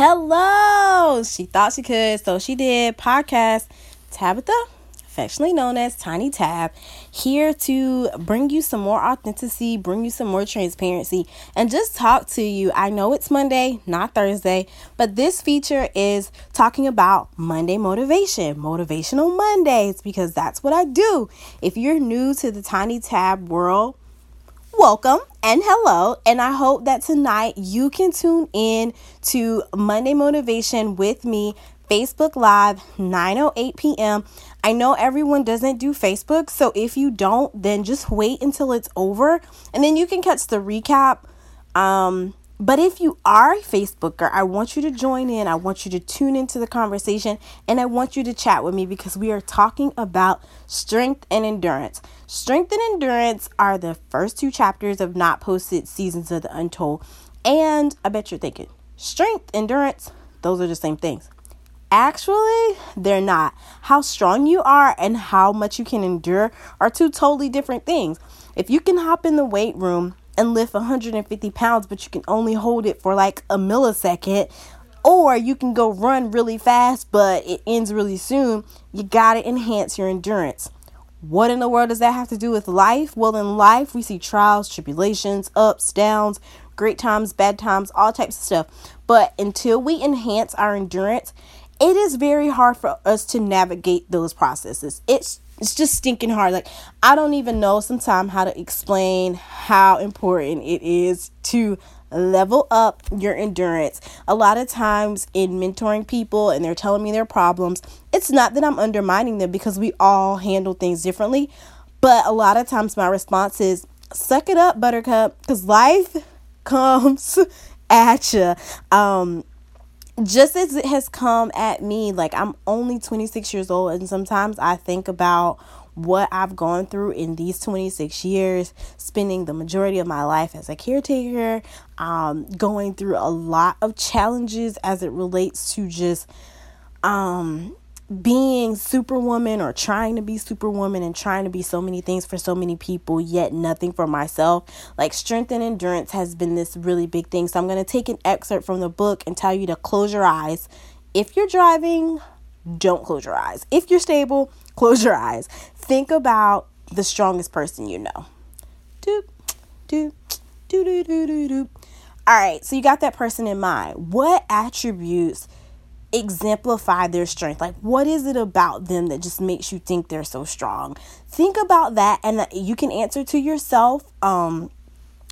Hello! She thought she could, so she did. Podcast Tabitha, affectionately known as Tiny Tab, here to bring you some more authenticity, bring you some more transparency, and just talk to you. I know it's Monday, not Thursday, but this feature is talking about Monday motivation, motivational Mondays, because that's what I do. If you're new to the Tiny Tab world, welcome and hello. And I hope that tonight you can tune in to Monday Motivation with me, Facebook Live, 9:08 p.m. I know everyone doesn't do Facebook, so if you don't, then just wait until it's over and then you can catch the recap. Um, but if you are a Facebooker, I want you to join in. I want you to tune into the conversation and I want you to chat with me because we are talking about strength and endurance. Strength and endurance are the first two chapters of Not Posted Seasons of the Untold. And I bet you're thinking, strength, endurance, those are the same things. Actually, they're not. How strong you are and how much you can endure are two totally different things. If you can hop in the weight room and lift 150 pounds, but you can only hold it for like a millisecond. Or you can go run really fast, but it ends really soon. You got to enhance your endurance. What in the world does that have to do with life? Well, in life, we see trials, tribulations, ups, downs, great times, bad times, all types of stuff. But until we enhance our endurance, it is very hard for us to navigate those processes. It's it's just stinking hard. Like I don't even know sometimes how to explain how important it is to level up your endurance. A lot of times in mentoring people and they're telling me their problems, it's not that I'm undermining them because we all handle things differently, but a lot of times my response is suck it up buttercup cuz life comes at you. Um just as it has come at me, like I'm only 26 years old, and sometimes I think about what I've gone through in these 26 years, spending the majority of my life as a caretaker, um, going through a lot of challenges as it relates to just um being superwoman or trying to be superwoman and trying to be so many things for so many people yet nothing for myself. Like strength and endurance has been this really big thing. So i'm going to take an excerpt from the book and tell you to close your eyes. If you're driving don't close your eyes. If you're stable close your eyes. Think about the strongest person you know. Doop doop doop doop doop doop all right so you got that person in mind. What attributes exemplify their strength. Like, what is it about them that just makes you think they're so strong? Think about that, and you can answer to yourself. Um,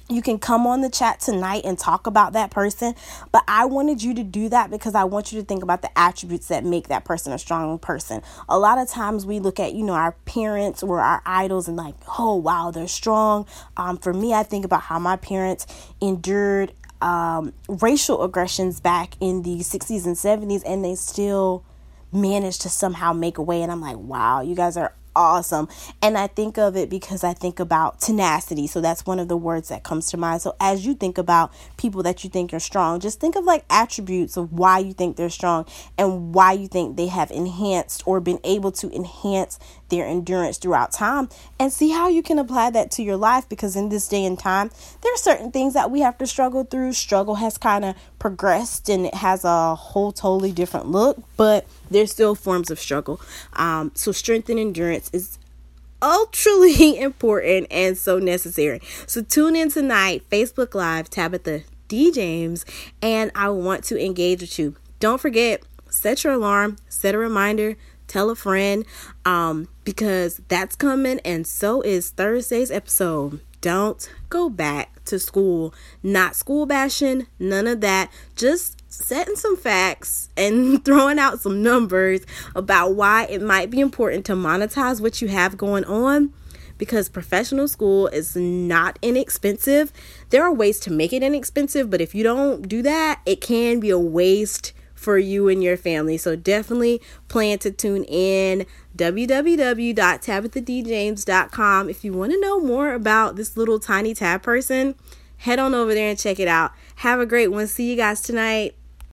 you can come on the chat tonight and talk about that person, but I wanted you to do that because I want you to think about the attributes that make that person a strong person. A lot of times we look at, you know, our parents or our idols and like, oh, wow, they're strong. Um, for me, I think about how my parents endured um, racial aggressions back in the 60s and 70s, and they still managed to somehow make a way. And I'm like, wow, you guys are awesome. And I think of it because I think about tenacity. So that's one of the words that comes to mind. So as you think about people that you think are strong, just think of like attributes of why you think they're strong and why you think they have enhanced or been able to enhance their endurance throughout time and see how you can apply that to your life because in this day and time there are certain things that we have to struggle through struggle has kind of progressed and it has a whole totally different look but there's still forms of struggle. Um, so strength and endurance is ultra important and so necessary. So tune in tonight facebook live tabitha d. James and i want to engage with you. Don't forget set your alarm set a reminder tell a friend um, because that's coming, and so is Thursday's episode. Don't go back to school. Not school bashing, none of that. Just setting some facts and throwing out some numbers about why it might be important to monetize what you have going on because professional school is not inexpensive. There are ways to make it inexpensive, but if you don't do that, it can be a waste for you and your family. So definitely plan to tune in www.tabithadjames.com if you want to know more about this little tiny tab person. Head on over there and check it out. Have a great one. See you guys tonight.